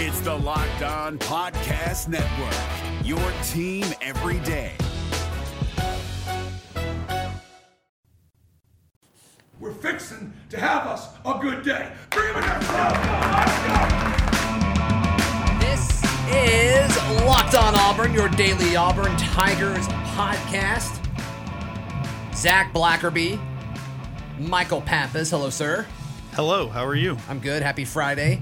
It's the Locked On Podcast Network, your team every day. We're fixing to have us a good day. Bring him in there. Let's go. This is Locked On Auburn, your daily Auburn Tigers podcast. Zac Blackerby, Michael Pappas. Hello, sir. Hello, how are you? I'm good. Happy Friday.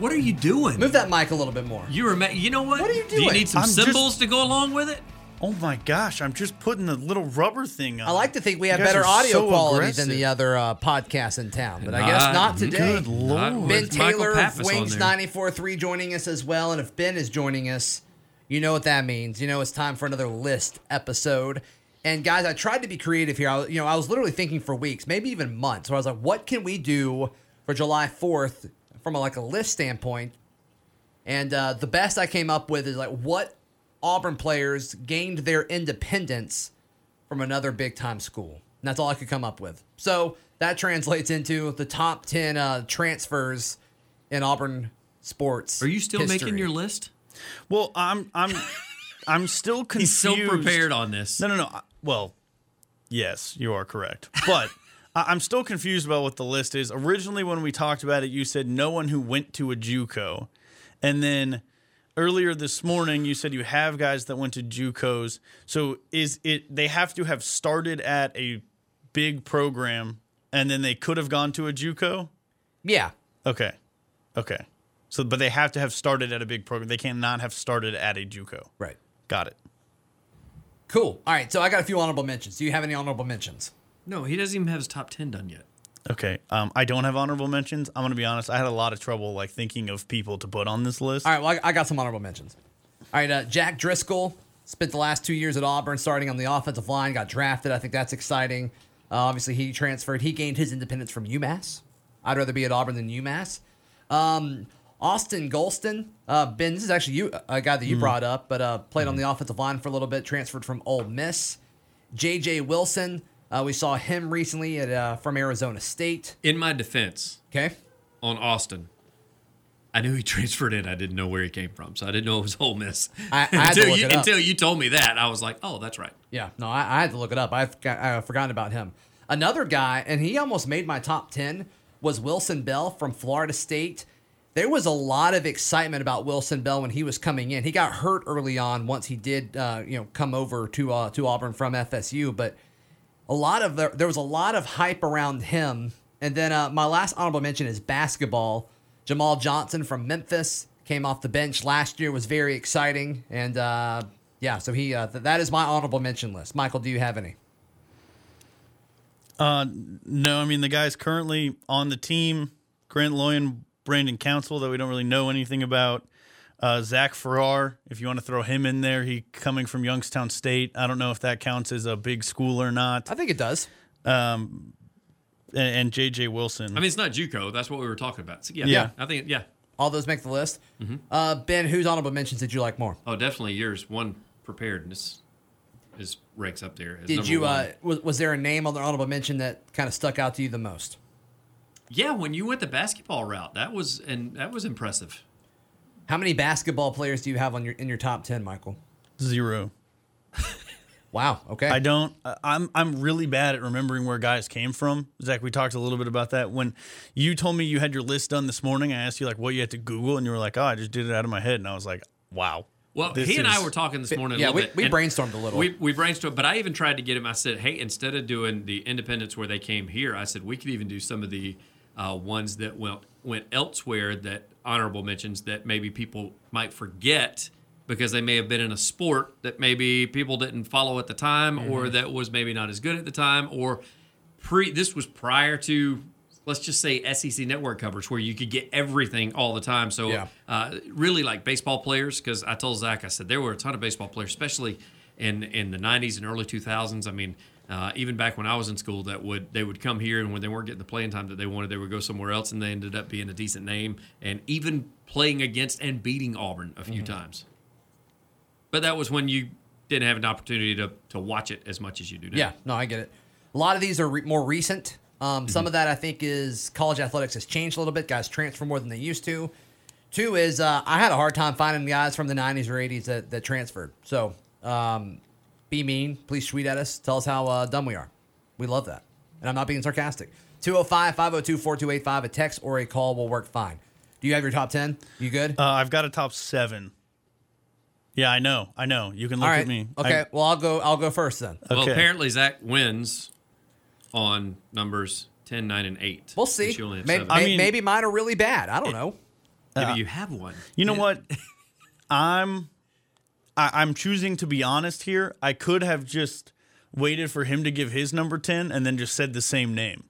What are you doing? Move that mic a little bit more. You were, you know what? What are you doing? Do you need some I'm just- cymbals to go along with it? Oh my gosh, I'm just putting the little rubber thing on. I like to think we have better audio so quality aggressive. than the other uh, podcasts in town, but I guess Not- not today. Good lord. Ben Taylor of Wings there. 94.3 joining us as well. And if Ben is joining us, you know what that means. You know it's time for another list episode. And guys, I tried to be creative here. I, you know, I was literally thinking for weeks, maybe even months, where I was like, what can we do for July 4th from a, like a list standpoint? And uh, the best I came up with is like what Auburn players gained their independence from another big time school. And that's all I could come up with. So that translates into the top 10 uh, transfers in Auburn sports. Are you still making your list? Well, I'm I'm I'm still confused. He's so prepared on this. No, no, no. I- Well, yes, you are correct. But I- I'm still confused about what the list is. Originally, when we talked about it, you said no one who went to a JUCO, and then earlier this morning you said you have guys that went to JUCOs. So is it they have to have started at a big program and then they could have gone to a JUCO? Yeah. Okay. Okay. So, but they have to have started at a big program. They cannot have started at a JUCO. Right. Got it. Cool. All right. So I got a few honorable mentions. Do you have any honorable mentions? No, he doesn't even have his top 10 done yet. Okay. Um, I don't have honorable mentions. I'm gonna be honest. I had a lot of trouble like thinking of people to put on this list. All right. Well, I, I got some honorable mentions. All right. Uh, Jack Driscoll spent the last two years at Auburn, starting on the offensive line, got drafted. I think that's exciting. Uh, obviously, he transferred. He gained his independence from UMass. I'd rather be at Auburn than UMass. Um, Austin Golston, uh, Ben, this is actually you, a guy that you brought up, but uh, played on the offensive line for a little bit, transferred from Ole Miss. J.J. Wilson, uh, we saw him recently at uh, from Arizona State. In my defense Okay. on Austin, I knew he transferred in. I didn't know where he came from, so I didn't know it was Ole Miss. I- I until, you, until you told me that, I was like, oh, that's right. Yeah, no, I, I had to look it up. I've got, I've forgotten about him. Another guy, and he almost made my top 10, was Wilson Bell from Florida State. There was a lot of excitement about Wilson Bell when he was coming in. He got hurt early on once he did, uh, you know, come over to uh, to Auburn from FSU. But a lot of there, there was a lot of hype around him. And then uh, my last honorable mention is basketball. Jamal Johnson from Memphis came off the bench last year, was very exciting, and uh, yeah, so he uh, th- that is my honorable mention list. Michael, do you have any? Uh, no, I mean the guys currently on the team: Grant Loyan, Brandon Council, that we don't really know anything about. Uh, Zach Farrar, if you want to throw him in there, he coming from Youngstown State. I don't know if that counts as a big school or not. I think it does. Um, and, and JJ Wilson. I mean, it's not JUCO. That's what we were talking about. So, yeah, Yeah. I think, yeah. All those make the list. Uh, ben, whose honorable mentions did you like more? Oh, definitely yours. One preparedness is ranks up there. as Did you? Uh, was, was there a name on the honorable mention that kind of stuck out to you the most? Yeah, when you went the basketball route, that was and that was impressive. How many basketball players do you have on your in your top ten, Michael? Zero. Wow. Okay. I don't. I- I'm I'm really bad at remembering where guys came from. Zac, we talked a little bit about that when you told me you had your list done this morning. I asked you like what you had to Google, and you were like, "Oh, I just did it out of my head," and I was like, "Wow." Well, This he and I were talking this morning. A yeah, little we- bit, we brainstormed a little. We, we brainstormed, but I even tried to get him. I said, "Hey, instead of doing the independents where they came here, I said we could even do some of the uh, ones that went went elsewhere that honorable mentions that maybe people might forget because they may have been in a sport that maybe people didn't follow at the time, or Mm-hmm. that was maybe not as good at the time, or pre. This was prior to." Let's just say SEC network coverage where you could get everything all the time. So Yeah. uh, really like baseball players because I told Zac I said there were a ton of baseball players, especially in in the '90s and early 2000s. I mean, uh, even back when I was in school, that would they would come here and when they weren't getting the playing time that they wanted, they would go somewhere else, and they ended up being a decent name and even playing against and beating Auburn a few times. But that was when you didn't have an opportunity to to watch it as much as you do now. Yeah, no, I get it. A lot of these are re- more recent. Um, Some of that I think is college athletics has changed a little bit. Guys transfer more than they used to. Two is uh, I had a hard time finding guys from the 90s or 80s that, that transferred. So um, be mean. Please tweet at us. Tell us how uh, dumb we are. We love that. And I'm not being sarcastic. 205 502 4285. A text or a call will work fine. Do you have your top 10? You good? Uh, I've got a top seven. Yeah, I know. I know. You can look All right. at me. Okay. I- well, I'll go. I'll go first then. Well, apparently Zac wins on numbers 10, 9, and 8. We'll see. You only have Maybe, seven. I mean- maybe mine are really bad. I don't know. Maybe you have one. You know what? I'm I, I'm choosing to be honest here. I could have just waited for him to give his number 10 and then just said the same name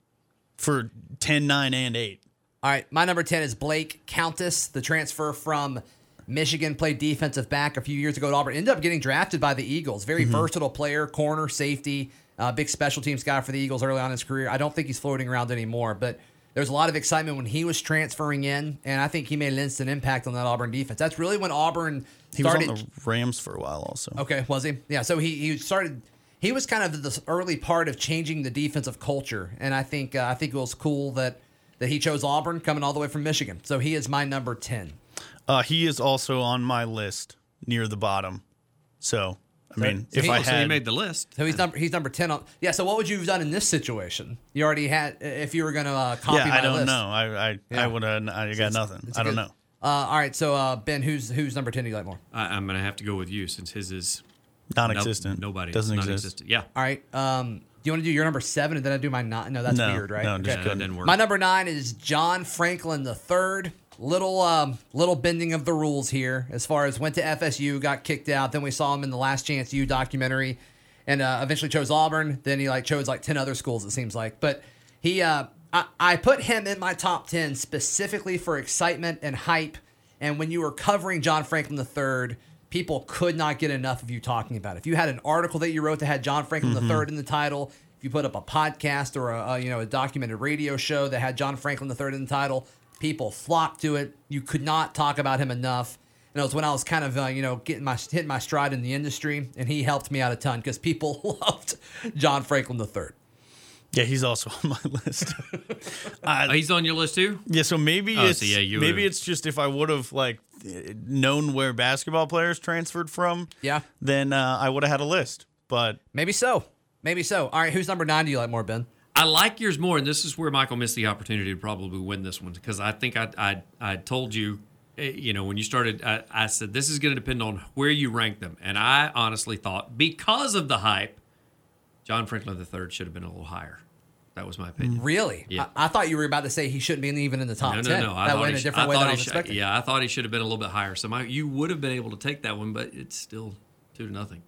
for 10, 9, and 8. All right, my number 10 is Blake Countess, the transfer from Michigan, played defensive back a few years ago at Auburn. Ended up getting drafted by the Eagles. Very versatile player, corner, safety, uh, big special teams guy for the Eagles early on in his career. I don't think he's floating around anymore, but there's a lot of excitement when he was transferring in, and I think he made an instant impact on that Auburn defense. That's really when Auburn He started. was on the Rams for a while also. Okay, was he? Yeah. So he he started. He was kind of the early part of changing the defensive culture, and I think uh, I think it was cool that that he chose Auburn, coming all the way from Michigan. So he is my number ten. Uh, he is also on my list near the bottom. So, I mean, so if he- I so he made the list. So he's number he's number ten on. Yeah. So what would you have done in this situation? You already had if you were going to uh, copy Yeah, my I don't list. know. I I, Yeah. I would have I got nothing. It's a I don't good- know. Uh, all right. So uh, Ben, who's who's number ten? Do you like more? I, I'm going to have to go with you since his is Non-existent. No, nobody doesn't exist. non-existent. Yeah. All right. Um, do you want to do your number seven and then I do my nine? No, that's No, weird, right? no, just couldn't. didn't work. My number nine is John Franklin the third. Little um, little bending of the rules here as far as went to FSU, got kicked out. Then we saw him in the Last Chance U documentary, and uh, eventually chose Auburn. Then he like chose like ten other schools. It seems like, but he uh, I, I put him in my top ten specifically for excitement and hype. And when you were covering John Franklin the third, people could not get enough of you talking about it. If you had an article that you wrote that had John Franklin the third in the title, if you put up a podcast or a, a you know a documented radio show that had John Franklin the third in the title, people flocked to it. You could not talk about him enough. And it was when I was kind of uh, you know getting my hitting my stride in the industry, and he helped me out a ton because people loved John Franklin the third. Yeah, he's also on my list. Oh, he's on your list too? yeah, so maybe Oh, it's so yeah, you maybe would've- it's just if I would have like known where basketball players transferred from, Yeah. then uh, I would have had a list. But Maybe so. Maybe so. All right, who's number nine? Do you like more, Ben? I like yours more, and this is where Michael missed the opportunity to probably win this one because I think I I, I told you, eh, you know, when you started, I, I said this is going to depend on where you rank them, and I honestly thought because of the hype, John Franklin III should have been a little higher. That was my opinion. Really? Yeah. I, I thought you were about to say he shouldn't be even in the top No, no, ten. no. I that thought went he a sh- different I way than I he was sh- expecting. Yeah, I thought he should have been a little bit higher. So my, you would have been able to take that one, but it's still two to nothing.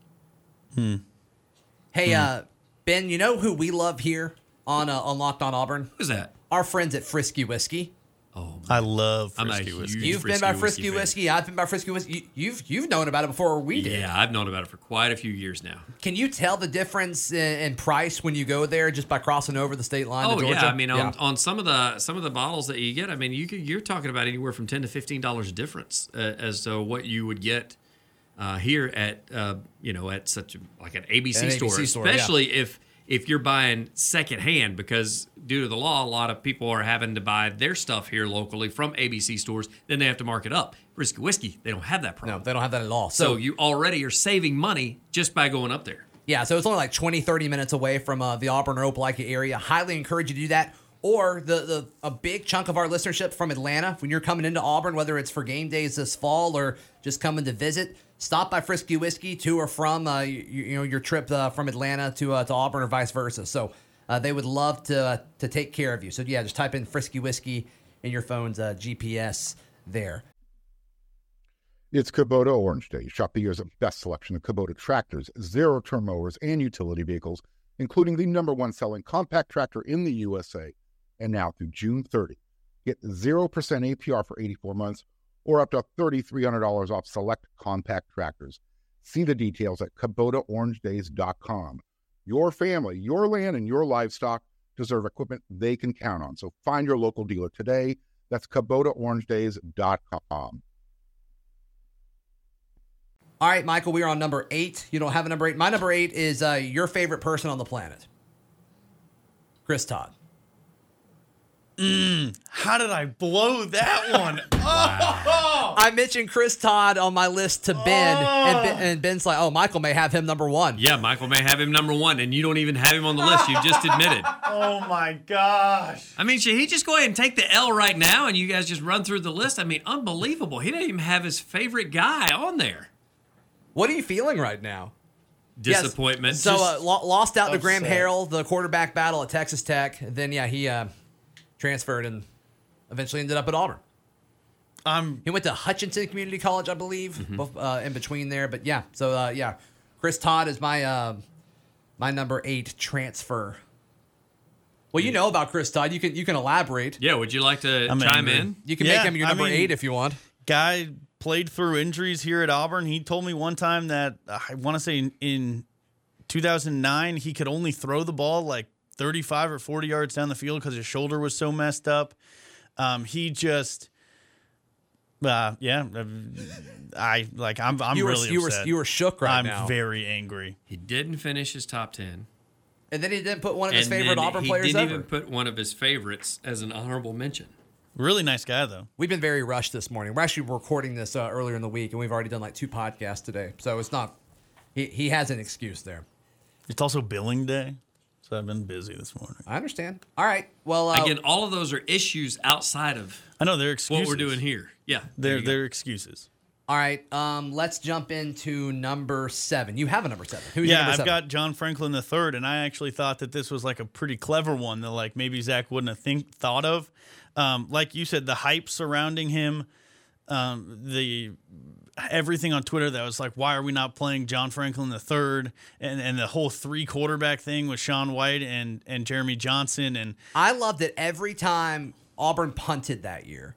Hey, Hmm. uh, Ben, you know who we love here on uh, on Locked On Auburn? Who's that? Our friends at Frisky Whiskey. Oh, I love I'm a Frisky huge- whiskey. You've been Frisky by Frisky fan. Whiskey. I've been by Frisky Whiskey. You, you've you've known about it before we did. yeah, I've known about it for quite a few years now. Can you tell the difference in, in price when you go there just by crossing over the state line? Oh to Georgia? yeah, I mean on, on some of the some of the bottles that you get, I mean you could, you're talking about anywhere from ten to fifteen dollars difference uh, as to what you would get uh, here at uh, you know at such a, like an ABC, An store, ABC store, yeah. especially if if you're buying secondhand because due to the law, a lot of people are having to buy their stuff here locally from ABC stores. Then they have to mark it up. Frisky whiskey, they don't have that problem. no, they don't have that at all. so So, you already are saving money just by going up there. yeah, so it's only like 20, 30 minutes away from uh, the Auburn or Opelika area. Highly encourage you to do that. Or the, the a big chunk of our listenership from Atlanta, when you're coming into Auburn, whether it's for game days this fall or just coming to visit, stop by Frisky Whiskey to or from uh, you, you know your trip uh, from Atlanta to uh, to Auburn or vice versa. So uh, they would love to uh, to take care of you. So yeah, just type in Frisky Whiskey in your phone's uh, GPS there. It's Kubota Orange Day. Shop the year's best selection of Kubota tractors, zero turn mowers, and utility vehicles, including the number one selling compact tractor in the USA. And now through June 30, get 0% APR for 84 months or up to $3,300 off select compact tractors. See the details at KubotaOrangeDays.com. Your family, your land, and your livestock deserve equipment they can count on. So find your local dealer today. That's KubotaOrangeDays.com. All right, Michael, we are on number eight. You don't have a number eight. My number eight is uh, your favorite person on the planet, Chris Todd. How did I blow that one? Oh, I mentioned Chris Todd on my list to Ben, and, ben, and Ben's like, "Oh, Michael may have him number one." Yeah, Michael may have him number one, and you don't even have him on the list. You just admitted. oh my gosh. I mean, should he just go ahead and take the L right now, and you guys just run through the list? I mean, unbelievable. He didn't even have his favorite guy on there. What are you feeling right now? Yes. Disappointment. So uh, lo- lost out to Graham. Harrell, the quarterback battle at Texas Tech. Then yeah, he uh, transferred and eventually ended up at Auburn. I'm He went to Hutchinson Community College, I believe, Mm-hmm. both, uh, in between there. But yeah, so uh, yeah, Chris Todd is my uh, my number eight transfer. Well, you know about Chris Todd. You can you can elaborate. yeah, would you like to I'm chime angry. in? You can Yeah, make him your I number mean- eight if you want. guy played through injuries here at Auburn. He told me one time that uh, I want to say in, in 2009 he could only throw the ball like 35 or 40 yards down the field because his shoulder was so messed up. Um, he just, uh, yeah, uh, I like. I'm. I'm you were really you were you were shook right I'm now. very angry. He didn't finish his top ten. and then he didn't put one of his and favorite then Auburn he players didn't ever. even put one of his favorites as an honorable mention. Really nice guy though. We've been very rushed this morning. We're actually recording this uh, earlier in the week, and we've already done like two podcasts today. So it's not. He he has an excuse there. It's also billing day, so I've been busy this morning. I understand. All right. Well, uh, Again, all of those are issues outside of I know they're excuses. what we're doing here. Yeah, They're they're excuses. all right. Um, let's jump into number seven. You have a number seven. Who's Yeah, number I've got John Franklin the third, and I actually thought that this was like a pretty clever one that like maybe Zac wouldn't have think thought of. Um, like you said, the hype surrounding him, um, the everything on Twitter that was like, why are we not playing John Franklin the third, and and the whole three quarterback thing with Sean White and and Jeremy Johnson, and I loved it every time Auburn punted that year.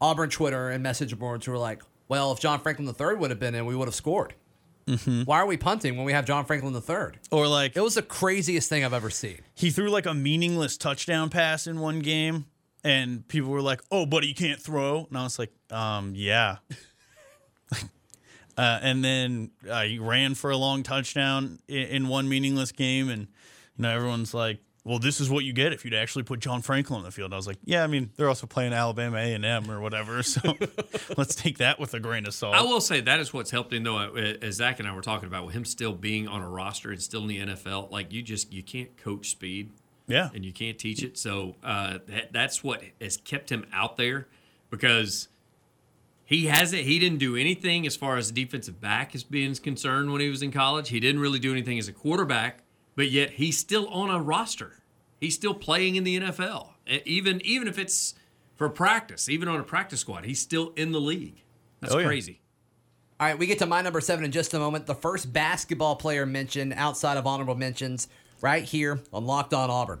Auburn Twitter and message boards were like, "Well, if John Franklin the third would have been in, we would have scored. Mm-hmm. Why are we punting when we have John Franklin III?" or like It was the craziest thing I've ever seen. he threw like a meaningless touchdown pass in one game and people were like oh but he can't throw and i was like um yeah uh, and then uh, he ran for a long touchdown in, in one meaningless game. And you know everyone's like well this is what you get if you'd actually put john franklin on the field. And i was like yeah i mean they're also playing alabama a&m or whatever. So let's take that with a grain of salt. I will say that is what's helped him though. uh, As Zach and I were talking about, with him still being on a roster and still in the NFL, like you just you can't coach speed. Yeah. And you can't teach it. So uh, that, that's what has kept him out there because he hasn't. He didn't do anything as far as defensive back is being concerned when he was in college. He didn't really do anything as a quarterback, but yet he's still on a roster. He's still playing in the NFL, even even if it's for practice, even on a practice squad. He's still in the league. That's Oh, yeah. crazy. All right, we get to my number seven in just a moment. The first basketball player mentioned outside of honorable mentions, right here on Locked On Auburn.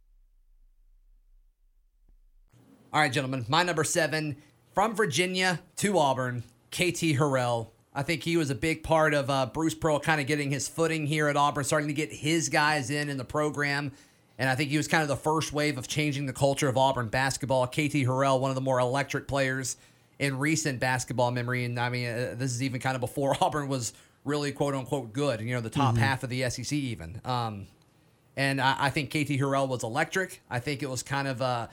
All right, gentlemen, my number seven from Virginia to Auburn, KT Harrell. I think he was a big part of uh, Bruce Pearl kind of getting his footing here at Auburn, starting to get his guys in in the program. And I think he was kind of the first wave of changing the culture of Auburn basketball. KT Harrell, one of the more electric players in recent basketball memory. And I mean, uh, this is even kind of before Auburn was really quote unquote good, you know, the top half of the SEC even. Um, and I, I think KT Harrell was electric. I think it was kind of uh,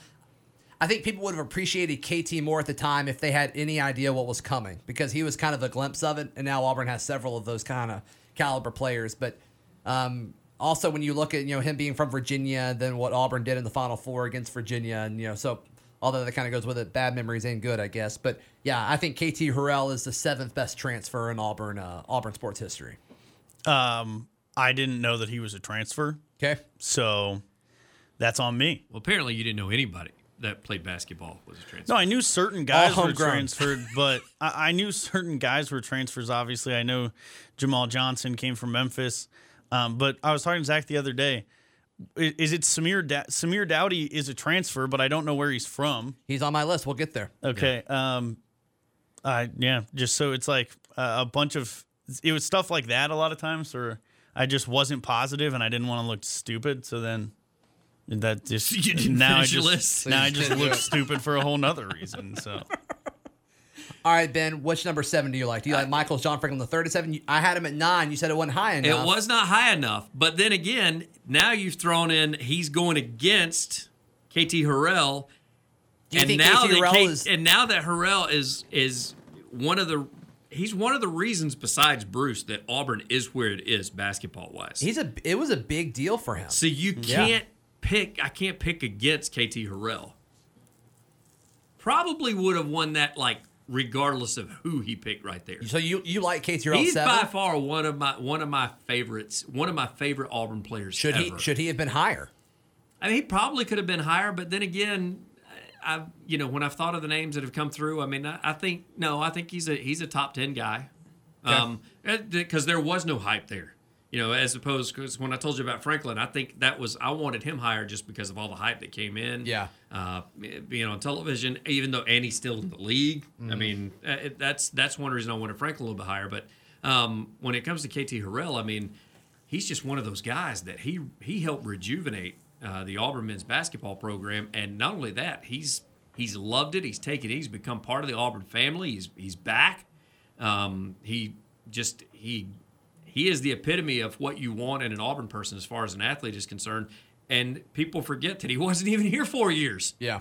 I think people would have appreciated KT more at the time if they had any idea what was coming because he was kind of a glimpse of it. And now Auburn has several of those kind of caliber players. But um, also, when you look at you know him being from Virginia, then what Auburn did in the Final Four against Virginia, and you know so although that kind of goes with it, bad memories ain't good, I guess. But yeah, I think KT Harrell is the seventh best transfer in Auburn uh, Auburn sports history. um i didn't know that he was a transfer Okay. so that's on me Well, apparently you didn't know anybody that played basketball was a transfer. No, I knew certain guys were homegrown. transferred, but I, I knew certain guys were transfers. Obviously, I know Jamal Johnson came from Memphis, um, but I was talking to Zac the other day. i- is it Samir da- Samir Doughty is a transfer, but I don't know where he's from. He's on my list. We'll get there. Okay. Um, I yeah, just so it's like a, a bunch of it was stuff like that a lot of times, or I just wasn't positive and I didn't want to look stupid. So then that just You didn't now I just now I just look stupid for a whole nother reason. So All right, Ben. Which number seven do you like? Do you like Michael's John Franklin the third at seven? I had him at nine. You said it wasn't high enough. It was not high enough. But then again, now you've thrown in he's going against KT Harrell. And now KT that Harrell Kate- is? and now that Harrell is is one of the he's one of the reasons besides Bruce that Auburn is where it is basketball wise. He's a. It was a big deal for him. So you can't pick. I can't pick against KT Harrell. Probably would have won that like regardless of who he picked right there. So you you like KT Harrell He's seven? by far one of my one of my favorites. One of my favorite Auburn players. should he should he have been higher? I mean, he probably could have been higher, but then again, I you know when I've thought of the names that have come through, I mean, I, I think no, I think he's a he's a top ten guy, um, because there was no hype there, you know, as opposed because when I told you about Franklin, I think that was I wanted him higher just because of all the hype that came in, Yeah. uh, being on television, even though Andy's still in the league. I Mm-hmm. mean, uh, it, that's that's one reason I wanted Franklin a little bit higher, but um, when it comes to KT Harrell, I mean he's just one of those guys that he he helped rejuvenate uh, the Auburn men's basketball program, and not only that, he's he's loved it. He's taken it. He's become part of the Auburn family. He's he's back. Um, he just he he is the epitome of what you want in an Auburn person as far as an athlete is concerned. And people forget that he wasn't even here four years. Yeah.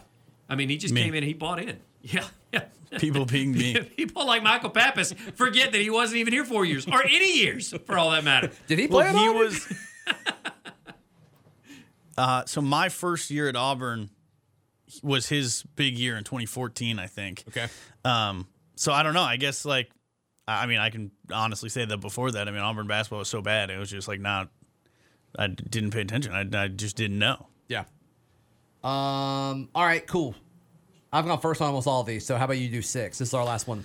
I mean, he just Me. came in. and He bought in. Yeah, yeah. people being me. People like Michael Pappas forget that he wasn't even here four years or any years for all that matter. Did he play Well, at he Auburn? was. uh, so my first year at Auburn was his big year in 2014, I think. Okay. Um, so I don't know. I guess like, I mean, I can honestly say that before that, I mean, Auburn basketball was so bad, it was just like not. I didn't pay attention. I, I just didn't know. Yeah. Um. All right. Cool. I've gone first on almost all of these. So how about you do six? This is our last one.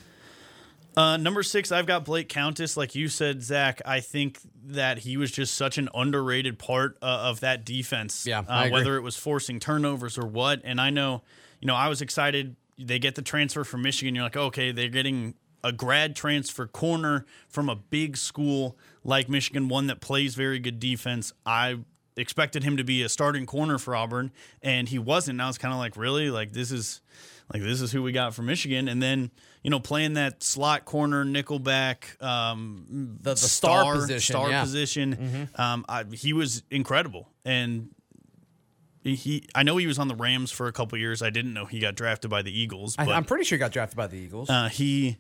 Uh, number six, I've got Blake Countess. Like you said, Zac, I think that he was just such an underrated part uh, of that defense. Yeah, uh, whether it was forcing turnovers or what. And I know, you know, I was excited. They get the transfer from Michigan. You're like, okay, they're getting a grad transfer corner from a big school like Michigan, one that plays very good defense. I expected him to be a starting corner for Auburn, and he wasn't. Now it's kind of like, really? Like this is like this is who we got from Michigan. And then you know playing that slot corner, nickelback, um, The- the star position, star yeah. Mm-hmm. position. Um, I, he was incredible, and he. I know he was on the Rams for a couple years. I didn't know he got drafted by the Eagles. I, But I'm pretty sure he got drafted by the Eagles. uh, he,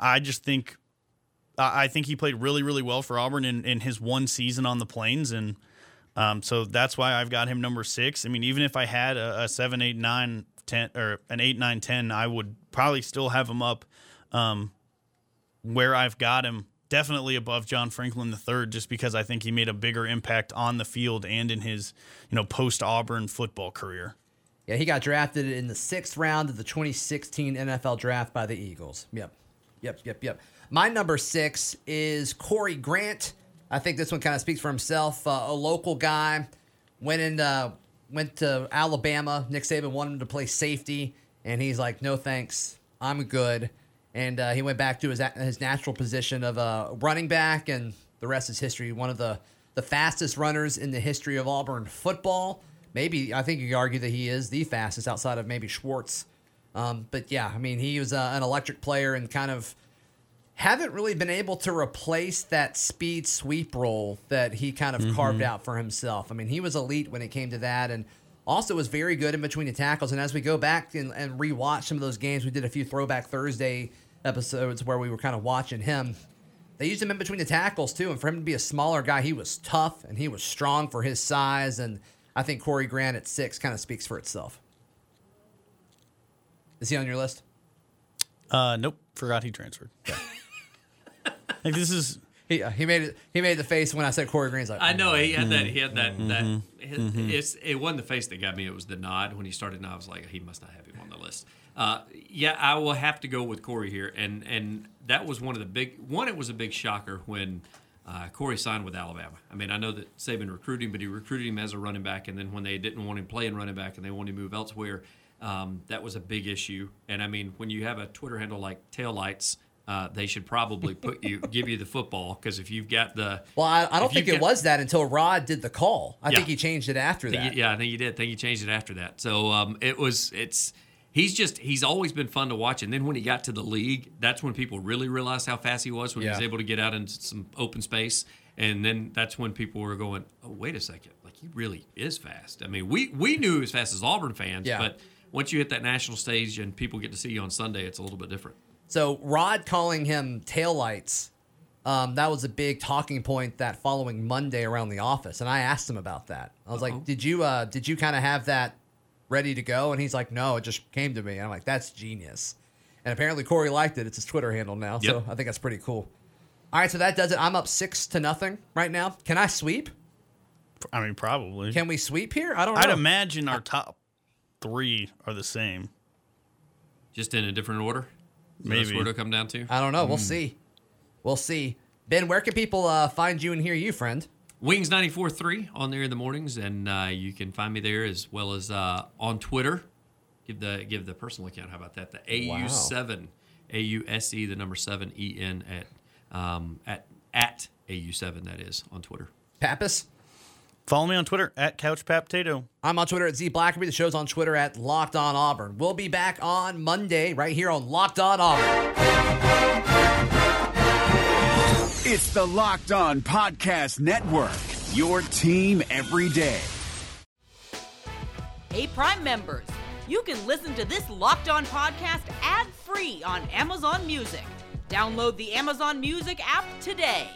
I just think, I think he played really, really well for Auburn in, in his one season on the Plains, and um, so that's why I've got him number six. I mean, even if I had a, a seven, eight, nine, ten, or an eight, nine, ten, I would probably still have him up um, where I've got him. Definitely above John Franklin III, just because I think he made a bigger impact on the field and in his, you know, post Auburn football career. yeah, he got drafted in the sixth round of the 2016 NFL draft by the Eagles. Yep. Yep. Yep. Yep. My number six is Corey Grant. I think this one kind of speaks for himself. Uh, a local guy went in, uh, went to Alabama. Nick Saban wanted him to play safety, and he's like, "No thanks, I'm good." And uh, he went back to his his natural position of a running back, and the rest is history. One of the the fastest runners in the history of Auburn football. Maybe I think you could argue that he is the fastest outside of maybe Schwartz. Um, but yeah, I mean, he was uh, an electric player and kind of haven't really been able to replace that speed sweep role that he kind of carved out for himself. I mean, he was elite when it came to that, and also was very good in between the tackles. And as we go back and, and rewatch some of those games, we did a few Throwback Thursday episodes where we were kind of watching him. They used him in between the tackles too, and for him to be a smaller guy, he was tough and he was strong for his size. And I think Corey Grant at six kind of speaks for itself. Is he on your list? Uh, nope, forgot he transferred. like this is He, uh, he made it. He made the face when I said Corey Green's like I know he had Mm-hmm. that. He had that. That his, it's, it wasn't the face that got me. It was the nod when he started. And I was like, he must not have him on the list. Uh, yeah, I will have to go with Corey here, and and that was one of the big one. It was a big shocker when Uh, Corey signed with Alabama. I mean, I know that Saban recruited him, but he recruited him as a running back, and then when they didn't want him playing running back and they wanted to move elsewhere, um, that was a big issue. And I mean, when you have a Twitter handle like Taillights, uh, they should probably put you give you the football because if you've got the Well, I, I don't think it was that until Rod did the call. I Yeah. think he changed it after that. yeah, I think he did. I think he changed it after that. So um, it was. It's. He's just. He's always been fun to watch. And then when he got to the league, that's when people really realized how fast he was. When he was able to get out into some open space, and then that's when people were going, "Oh, wait a second! Like he really is fast." I mean, we we knew he was fast as Auburn fans, Yeah. but once you hit that national stage and people get to see you on Sunday, it's a little bit different. So Rod calling him taillights, um, that was a big talking point that following Monday around the office, and I asked him about that. I was like, "Did you uh, did you kind of have that ready to go?" And he's like, "No, it just came to me." And I'm like, "That's genius." And apparently Corey liked it. It's his Twitter handle now, so I think that's pretty cool. All right, so that does it. I'm up six to nothing right now. Can I sweep? I mean, probably. Can we sweep here? I don't know. I'd imagine our top three are the same. Just in a different order. Is that Maybe. where it'll come down to. I don't know. We'll Hmm. see. We'll see. Ben, where can people uh, find you and hear you, friend? Wings 94.3 on there in the mornings, and uh, you can find me there as well as uh, on Twitter. Give the give the personal account. How about that? The AU7, AUSE, E, the number seven EN at um, at at AU7. That is on Twitter. Pappas? Follow me on Twitter at CouchPapTato. I'm on Twitter at Z Blackerby. The show's on Twitter at Locked On Auburn. We'll be back on Monday right here on Locked On Auburn. It's the Locked On Podcast Network, your team every day. Hey, Prime members, you can listen to this Locked On podcast ad free on Amazon Music. Download the Amazon Music app today.